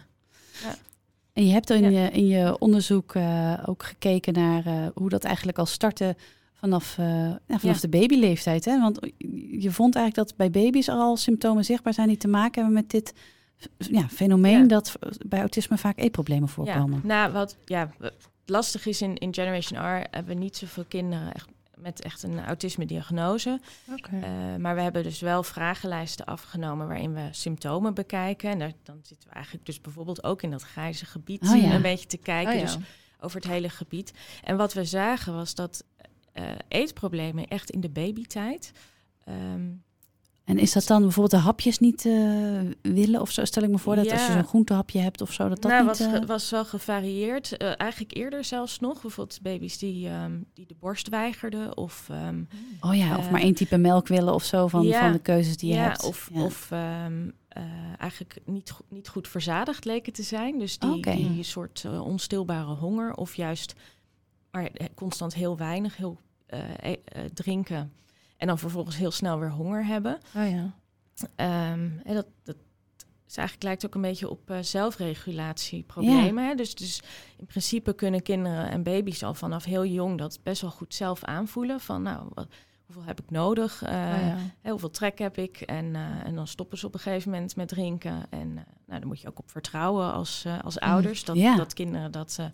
En je hebt in, je, in je onderzoek eh, ook gekeken naar eh, hoe dat eigenlijk al startte vanaf, vanaf de babyleeftijd. Hè? Want je vond eigenlijk dat bij baby's al symptomen zichtbaar zijn die te maken hebben met dit ja, fenomeen Ja. dat bij autisme vaak eetproblemen voorkomen. Ja, nou, wat ja, lastig is in, in Generation R hebben we niet zoveel kinderen echt, met echt een autisme-diagnose. Eh, maar we hebben dus wel vragenlijsten afgenomen waarin we symptomen bekijken. En daar, dan zitten we eigenlijk dus bijvoorbeeld ook in dat grijze gebied Oh ja. een beetje te kijken. Oh. Dus over het hele gebied. En wat we zagen was dat eh, eetproblemen echt in de babytijd. ehm, En is dat dan bijvoorbeeld de hapjes niet eh, willen of zo? Stel ik me voor dat als je zo'n groentehapje hebt of zo, dat dat nou, niet... was, eh, was wel gevarieerd. Eh, eigenlijk eerder zelfs nog. Bijvoorbeeld baby's die, ehm, die de borst weigerden. Of, ehm, Oh ja, of maar één type melk willen of zo van, ja. van de keuzes die je ja, hebt. Of, Ja. of ehm, eh, eigenlijk niet, go- niet goed verzadigd leken te zijn. Dus die, Oké. die soort onstilbare honger. Of juist maar constant heel weinig heel, e- drinken. En dan vervolgens heel snel weer honger hebben. Oh ja. Ehm, en dat, dat is eigenlijk lijkt ook een beetje op eh, zelfregulatieproblemen. Hè? Dus, dus in principe kunnen kinderen en baby's al vanaf heel jong dat best wel goed zelf aanvoelen. Van nou, wat, hoeveel heb ik nodig? Oh ja. hè, hoeveel trek heb ik? En, eh, en dan stoppen ze op een gegeven moment met drinken. En nou, daar moet je ook op vertrouwen als, als ouders. Dat, ja. dat kinderen dat eh,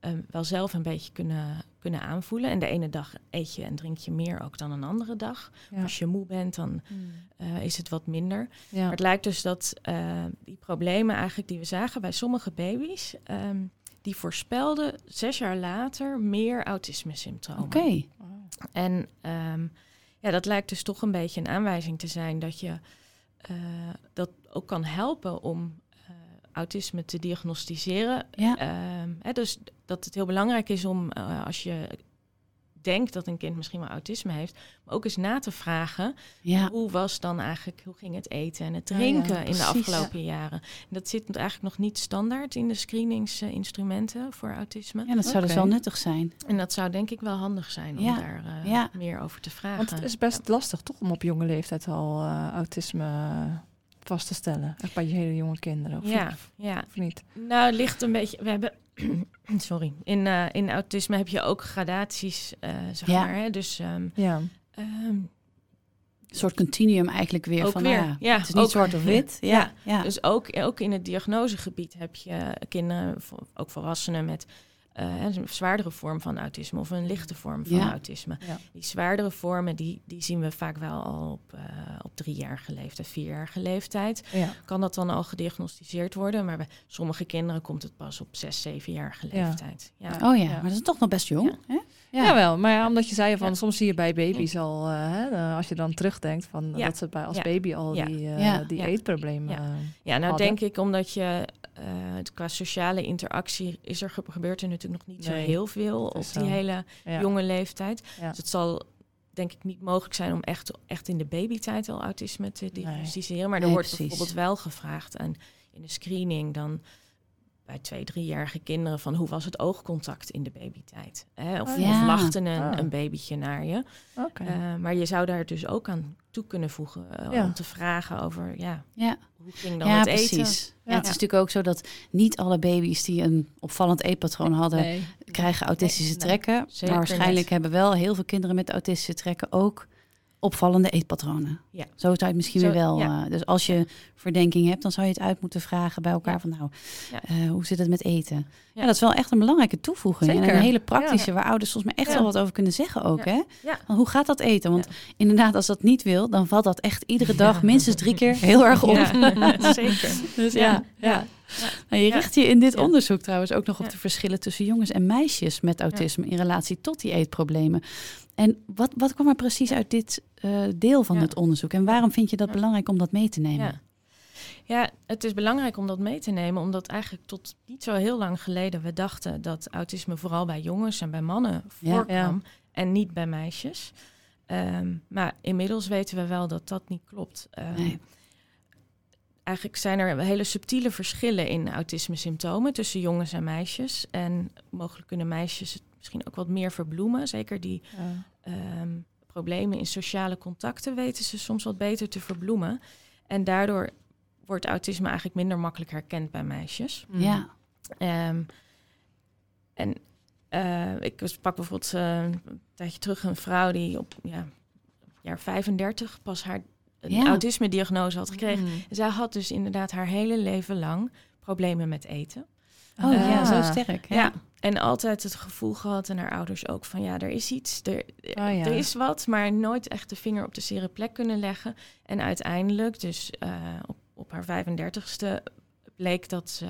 eh, wel zelf een beetje kunnen, kunnen aanvoelen. En de ene dag eet je en drink je meer ook dan een andere dag. Ja. Als je moe bent, dan Hmm. eh, is het wat minder. Ja. Maar het lijkt dus dat eh, die problemen eigenlijk die we zagen bij sommige baby's, ehm, die voorspelden zes jaar later meer autisme-symptomen. Oké. En ehm, ja, dat lijkt dus toch een beetje een aanwijzing te zijn dat je eh, dat ook kan helpen om autisme te diagnosticeren. ja. Ehm, hè, dus dat het heel belangrijk is om eh, als je denkt dat een kind misschien wel autisme heeft, maar ook eens na te vragen ja. hoe was dan eigenlijk, hoe ging het eten en het Ja, ja, drinken in de afgelopen jaren? En dat zit eigenlijk nog niet standaard in de screeningsinstrumenten voor autisme. Ja, dat zou dus wel nuttig zijn. En dat zou denk ik wel handig zijn om Ja, daar eh, ja. meer over te vragen. Want het is best lastig toch om op jonge leeftijd al eh, autisme vast te stellen. Echt bij je hele jonge kinderen. Of, ja, ja. of niet? Nou, het ligt een beetje. We hebben. Sorry. In, eh, in autisme heb je ook gradaties, eh, zeg Ja. maar. Hè? Dus. ehm, Ja. ehm, Een soort continuum eigenlijk weer Ook van, weer, ah ja, ja, het is niet ook- zwart of wit. Ja, Ja, ja. Dus ook, ook in het diagnosegebied heb je kinderen, ook volwassenen met eh, een zwaardere vorm van autisme of een lichte vorm van Ja. autisme. Ja. Die zwaardere vormen, die, die zien we vaak wel al op, eh, op driejarige leeftijd, vierjarige leeftijd. Ja. Kan dat dan al gediagnosticeerd worden, maar bij sommige kinderen komt het pas op zes, zevenjarige Ja. leeftijd. Ja. Oh ja, Ja. maar dat is toch nog best jong. Ja. Hè? Ja. Jawel, maar ja, omdat je zei van Ja. soms zie je bij baby's al, eh, hè, als je dan terugdenkt van Ja. dat ze bij als Ja. baby al Ja. die, eh, Ja. die Ja. eetproblemen. Ja. Ja, nou hadden. denk ik omdat je het- qua sociale interactie is er ge- gebeurt er natuurlijk nog niet Nee, zo heel veel op die hele ja. jonge leeftijd. Ja. Dus het zal denk ik niet mogelijk zijn om echt, echt in de babytijd al autisme te diagnosticeren. Maar er Nee, wordt precies. bijvoorbeeld wel gevraagd en in de screening dan bij twee, driejarige kinderen van hoe was het oogcontact in de babytijd? Hè? Of, Oh, ja. of lachte een, Ah. een babytje naar je? Eh, maar je zou daar dus ook aan toe kunnen voegen eh, Ja. om te vragen over ja, Ja, hoe ging dan ja het precies. eten? Ja, het is natuurlijk ook zo dat niet alle baby's die een opvallend eetpatroon hadden, nee. krijgen autistische Nee, trekken. maar waarschijnlijk niet. hebben wel heel veel kinderen met autistische trekken ook opvallende eetpatronen. Ja. Zo zou het misschien Zo, weer wel. ja. eh, dus als je verdenking hebt, dan zou je het uit moeten vragen bij elkaar Ja. van nou, Ja. eh, hoe zit het met eten? Ja. Dat is wel echt een belangrijke toevoeging. En een hele praktische, waar ouders volgens mij echt wel wat over kunnen zeggen ook. Hè? Van, hoe gaat dat eten? Want inderdaad, als dat niet wil, dan valt dat echt iedere dag minstens drie keer heel erg op. Ja, zeker. Dus ja. Ja. Nou, je richt je in dit onderzoek trouwens ook nog op de verschillen tussen jongens en meisjes met autisme in relatie tot die eetproblemen. En wat, wat kwam er precies uit dit eh, deel van het onderzoek? En waarom vind je dat belangrijk om dat mee te nemen? Ja. het is belangrijk om dat mee te nemen, omdat eigenlijk tot niet zo heel lang geleden we dachten dat autisme vooral bij jongens en bij mannen Ja. voorkwam en niet bij meisjes. Ehm, maar inmiddels weten we wel dat dat niet klopt. Ehm, Nee. Eigenlijk zijn er hele subtiele verschillen in autisme-symptomen tussen jongens en meisjes. En mogelijk kunnen meisjes het misschien ook wat meer verbloemen. Zeker die Ja. ehm, problemen in sociale contacten weten ze soms wat beter te verbloemen. En daardoor wordt autisme eigenlijk minder makkelijk herkend bij meisjes. Mm. Ja. Ehm, en eh, ik sprak bijvoorbeeld eh, een tijdje terug een vrouw die op ja, jaar 35 pas haar een Ja. autisme-diagnose had gekregen. Mm. Zij had dus inderdaad haar hele leven lang problemen met eten. Oh ja, Ah. zo sterk. Ja. En altijd het gevoel gehad, en haar ouders ook, van ja, er is iets, er, ja. er is wat, maar nooit echt de vinger op de zere plek kunnen leggen. En uiteindelijk, dus eh, op, op haar 35ste, bleek dat ze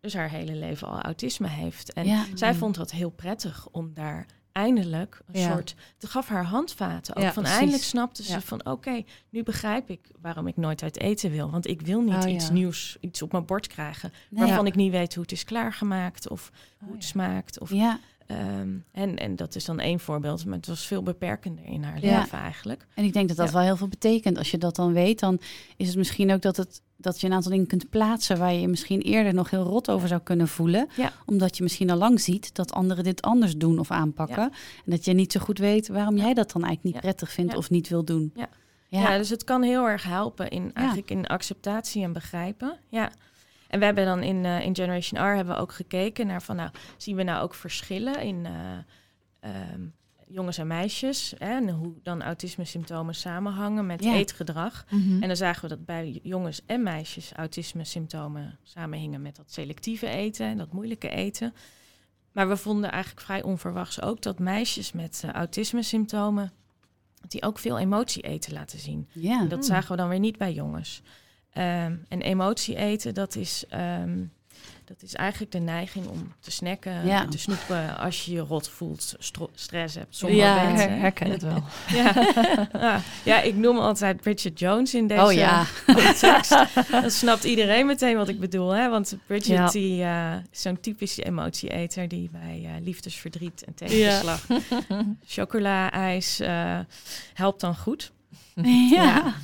dus haar hele leven al autisme heeft. En Ja. zij vond dat heel prettig om daar eindelijk een Ja. soort... Het gaf haar handvaten ook. Ja, van precies. eindelijk snapte ze Ja. van... oké, nu begrijp ik waarom ik nooit uit eten wil. Want ik wil niet Oh, iets nieuws, iets op mijn bord krijgen... Nee. waarvan ik niet weet hoe het is klaargemaakt of hoe Oh, het smaakt. Of, Ja, ehm, en, en dat is dan één voorbeeld, maar het was veel beperkender in haar Ja. leven eigenlijk. en ik denk dat dat Ja. wel heel veel betekent. Als je dat dan weet, dan is het misschien ook dat, het, dat je een aantal dingen kunt plaatsen waar je je misschien eerder nog heel rot over zou kunnen voelen. Ja. Omdat je misschien al lang ziet dat anderen dit anders doen of aanpakken. En dat je niet zo goed weet waarom jij dat dan eigenlijk niet prettig vindt of niet wil doen. Ja. Ja. Ja. dus het kan heel erg helpen in eigenlijk in acceptatie en begrijpen. Ja. En we hebben dan in, eh, in Generation R hebben we ook gekeken naar van nou zien we nou ook verschillen in eh, ehm, jongens en meisjes hè, en hoe dan autisme-symptomen samenhangen met Ja. eetgedrag. Mhm. En dan zagen we dat bij jongens en meisjes autisme-symptomen samenhingen met dat selectieve eten en dat moeilijke eten. Maar we vonden eigenlijk vrij onverwachts ook dat meisjes met eh, autisme-symptomen dat die ook veel emotie eten laten zien. ja. En dat Hmm. zagen we dan weer niet bij jongens. Ehm, en emotie eten, dat is, ehm, dat is eigenlijk de neiging om te snacken, Ja. te snoepen als je je rot voelt, stress hebt. Sommige ja, her- herken het wel. Ja. ja. ja, ik noem altijd Bridget Jones in deze oh ja. context. Dan snapt iedereen meteen wat ik bedoel. Hè? Want Bridget die, eh, is zo'n typische emotieeter die bij eh, liefdesverdriet en tegenslag chocola-ijs eh, helpt dan goed. ja.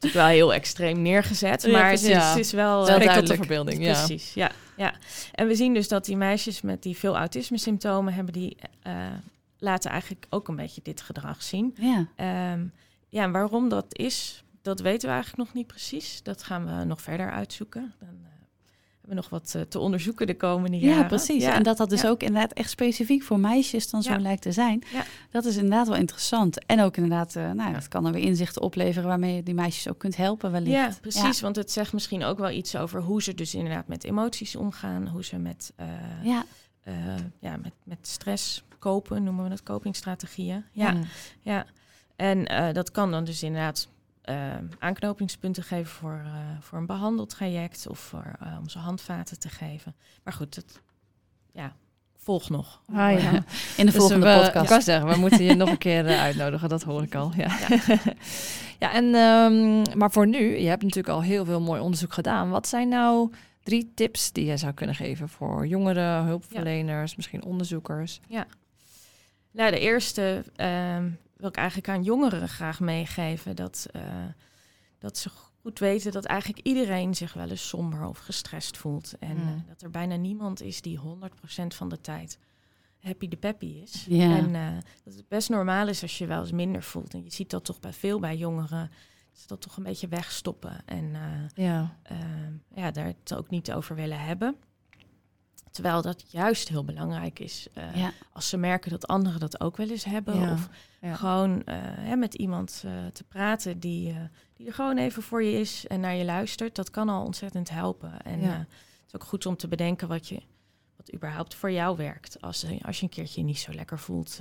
Is wel heel extreem neergezet, Ja, maar het is, Ja. het is wel... Wel tot de duidelijk. verbeelding, ja. Precies, ja, ja. En we zien dus dat die meisjes met die veel autisme-symptomen hebben, die eh, laten eigenlijk ook een beetje dit gedrag zien. Ja. Ehm, ja, en waarom dat is, dat weten we eigenlijk nog niet precies. Dat gaan we nog verder uitzoeken. Dan eh, we nog wat eh, te onderzoeken de komende Ja, jaren. precies. Ja. En dat dat dus Ja. ook inderdaad echt specifiek voor meisjes dan zo Ja. lijkt te zijn. Dat is inderdaad wel interessant. En ook inderdaad, eh nou, het kan er weer inzichten opleveren waarmee je die meisjes ook kunt helpen wellicht. Ja, precies. Want het zegt misschien ook wel iets over hoe ze dus inderdaad met emoties omgaan. Hoe ze met, eh, Ja, ja, met, met stress kopen, noemen we dat copingstrategieën. Ja, ja. En dat kan dan dus inderdaad eh, aanknopingspunten geven voor, eh, voor een behandeltraject of voor, eh, om ze handvaten te geven. Maar goed, dat, ja, volg nog. Ah, ja. In de Dus volgende we, podcast. Ik kan zeggen, we moeten je nog een keer eh, uitnodigen, dat hoor ik al. Ja, ja. en, ehm, maar voor nu, je hebt natuurlijk al heel veel mooi onderzoek gedaan. Wat zijn nou drie tips die je zou kunnen geven voor jongeren, hulpverleners, misschien onderzoekers? Nou, de eerste ehm, wil ik eigenlijk aan jongeren graag meegeven. Dat, eh, dat ze goed weten dat eigenlijk iedereen zich wel eens somber of gestrest voelt. En Mm. eh, dat er bijna niemand is die 100% van de tijd happy de peppy is. En eh, dat het best normaal is als je wel eens minder voelt. En je ziet dat toch bij veel bij jongeren. Ze dat toch een beetje wegstoppen. En eh, Ehm, ja, daar het ook niet over willen hebben. Terwijl dat juist heel belangrijk is. eh, Ja. Als ze merken dat anderen dat ook wel eens hebben. Ja, Of ja. gewoon eh, hè, met iemand eh, te praten die, die er gewoon even voor je is en naar je luistert. Dat kan al ontzettend helpen. En het is ook goed om te bedenken wat, je, wat überhaupt voor jou werkt. Als, als je een keertje je niet zo lekker voelt.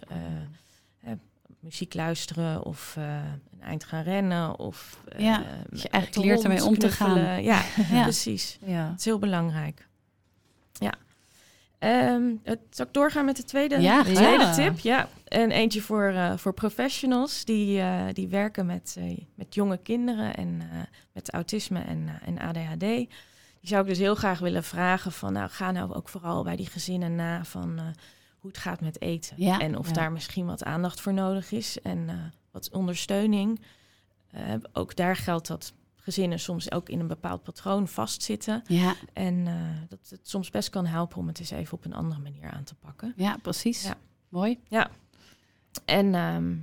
hè, muziek luisteren of een eind gaan rennen. Of Ja, je eigenlijk leert ermee om te gaan. Ja, Ja. precies. ja. Het is heel belangrijk. Ja. Ehm, het, zal ik doorgaan met de tweede, Ja, de tweede tip? Ja. En eentje voor, eh, voor professionals die, eh, die werken met, eh, met jonge kinderen en met autisme en, en ADHD. Die zou ik dus heel graag willen vragen van, nou, ga nou ook vooral bij die gezinnen na van hoe het gaat met eten. Ja, en of ja. daar misschien wat aandacht voor nodig is en wat ondersteuning. Ook daar geldt dat gezinnen soms ook in een bepaald patroon vastzitten. Ja, En eh, dat het soms best kan helpen om het eens even op een andere manier aan te pakken. ja, precies. Ja. Mooi. En ehm,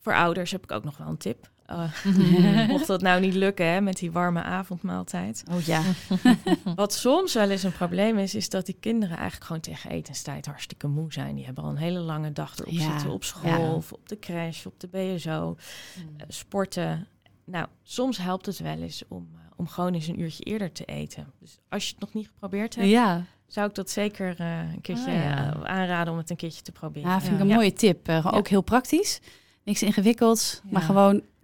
voor ouders heb ik ook nog wel een tip. Eh, mocht dat nou niet lukken hè, met die warme avondmaaltijd. Oh ja. Wat soms wel eens een probleem is, is dat die kinderen eigenlijk gewoon tegen etenstijd hartstikke moe zijn. Die hebben al een hele lange dag erop Ja, zitten op school ja. of op de crash, op de BSO, eh, sporten. Nou, soms helpt het wel eens om, eh, om gewoon eens een uurtje eerder te eten. Dus als je het nog niet geprobeerd hebt, Ja, zou ik dat zeker eh, een keertje Ah, ja. eh, aanraden om het een keertje te proberen. ja vind ik een Ja. mooie tip. Ja. Ook heel praktisch. Niks ingewikkelds, maar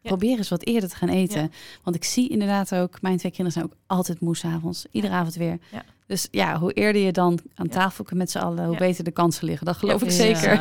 Ja. probeer eens wat eerder te gaan eten. Ja. Want ik zie inderdaad ook, mijn twee kinderen zijn ook altijd moe 's avonds. Iedere avond weer. Ja. Dus ja, hoe eerder je dan aan tafel kunt met z'n allen, hoe Ja. beter de kansen liggen. Dat geloof Ja, ik zeker.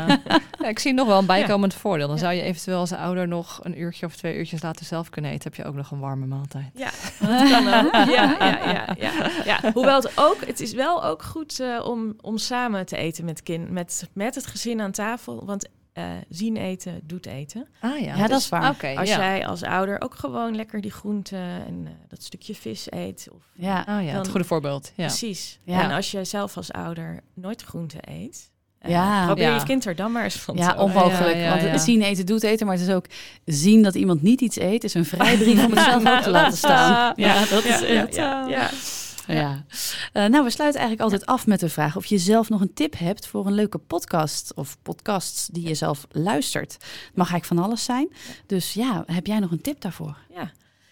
Ja, ik zie nog wel een bijkomend voordeel. Dan Ja. zou je eventueel als ouder nog een uurtje of twee uurtjes later zelf kunnen eten. Heb je ook nog een warme maaltijd. Ja, dat kan ook. Ja, ja, ja, ja, ja. Hoewel het ook, het is wel ook goed eh, om, om samen te eten met, kind, met, met het gezin aan tafel. Want eh, zien eten doet eten. Ah ja, Ja, dat is waar. Oké, Als ja. jij als ouder ook gewoon lekker die groenten en eh, dat stukje vis eet. Of, Ja, Oh ja, het dan- goede voorbeeld. Ja. Precies. Ja. En als jij zelf als ouder nooit groenten eet, eh, Ja. probeer Ja. je kind er dan maar eens van ja te onmogelijk. Ja, ja, want zien eten doet eten, maar het is ook zien dat iemand niet iets eet, is een vrijbrief om het zelf ook te laten staan. Ja, dat is ja, echt. ja. Ja. Eh, nou, we sluiten eigenlijk altijd af met de vraag of je zelf nog een tip hebt voor een leuke podcast of podcasts die je zelf luistert. Het mag eigenlijk van alles zijn. Dus ja, heb jij nog een tip daarvoor? Ja.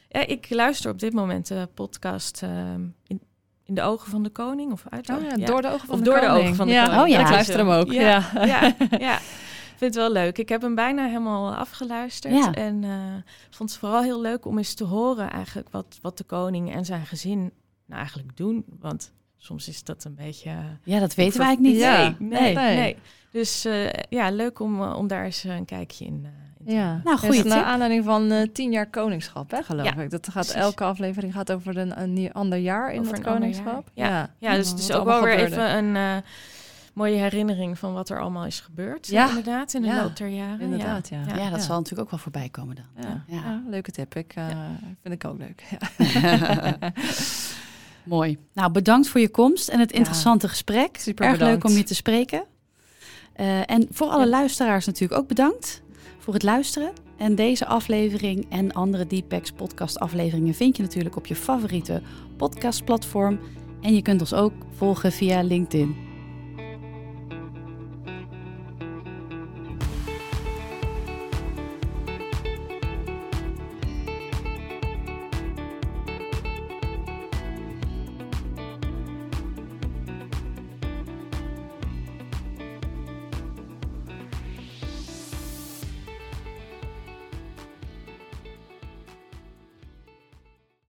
Ja, ik luister op dit moment de podcast ehm, in, in de ogen van de koning of uit. Oh ja, door de ogen van Of de door de koning. ogen van de ja. koning. Oh ja. ik luister hem ook. Ja. Ja, ja. Ik vind het wel leuk. Ik heb hem bijna helemaal afgeluisterd. En eh, vond het vooral heel leuk om eens te horen eigenlijk wat, wat de koning en zijn gezin nou eigenlijk doen. Want soms is dat een beetje... Ja, dat weten we eigenlijk niet. Ja. Nee, nee, Nee. nee. Dus eh, ja, leuk om, eh, om daar eens een kijkje in, eh, in te Ja, Nou, is naar aanleiding van eh, tien jaar koningschap, hè, geloof Ja, ik. Dat gaat, precies. elke aflevering gaat over een, een nieuw- ander jaar in Over het koningschap. Ja. Ja, dus het is wat ook wel weer even een eh, mooie herinnering van wat er allemaal is gebeurd. Ja. Inderdaad, in de Ja. loop der jaren. Inderdaad, ja. Ja. Ja, dat zal natuurlijk ook wel voorbij komen dan. Ja, Ja. ja, leuke tip. Ik eh, vind ik ook leuk. Mooi. Nou, bedankt voor je komst en het Ja. interessante gesprek. Super Erg bedankt. leuk om je te spreken. Eh, en voor alle Ja. luisteraars natuurlijk ook bedankt voor het luisteren. En deze aflevering en andere Deepex podcast afleveringen vind je natuurlijk op je favoriete podcastplatform. En je kunt ons ook volgen via LinkedIn.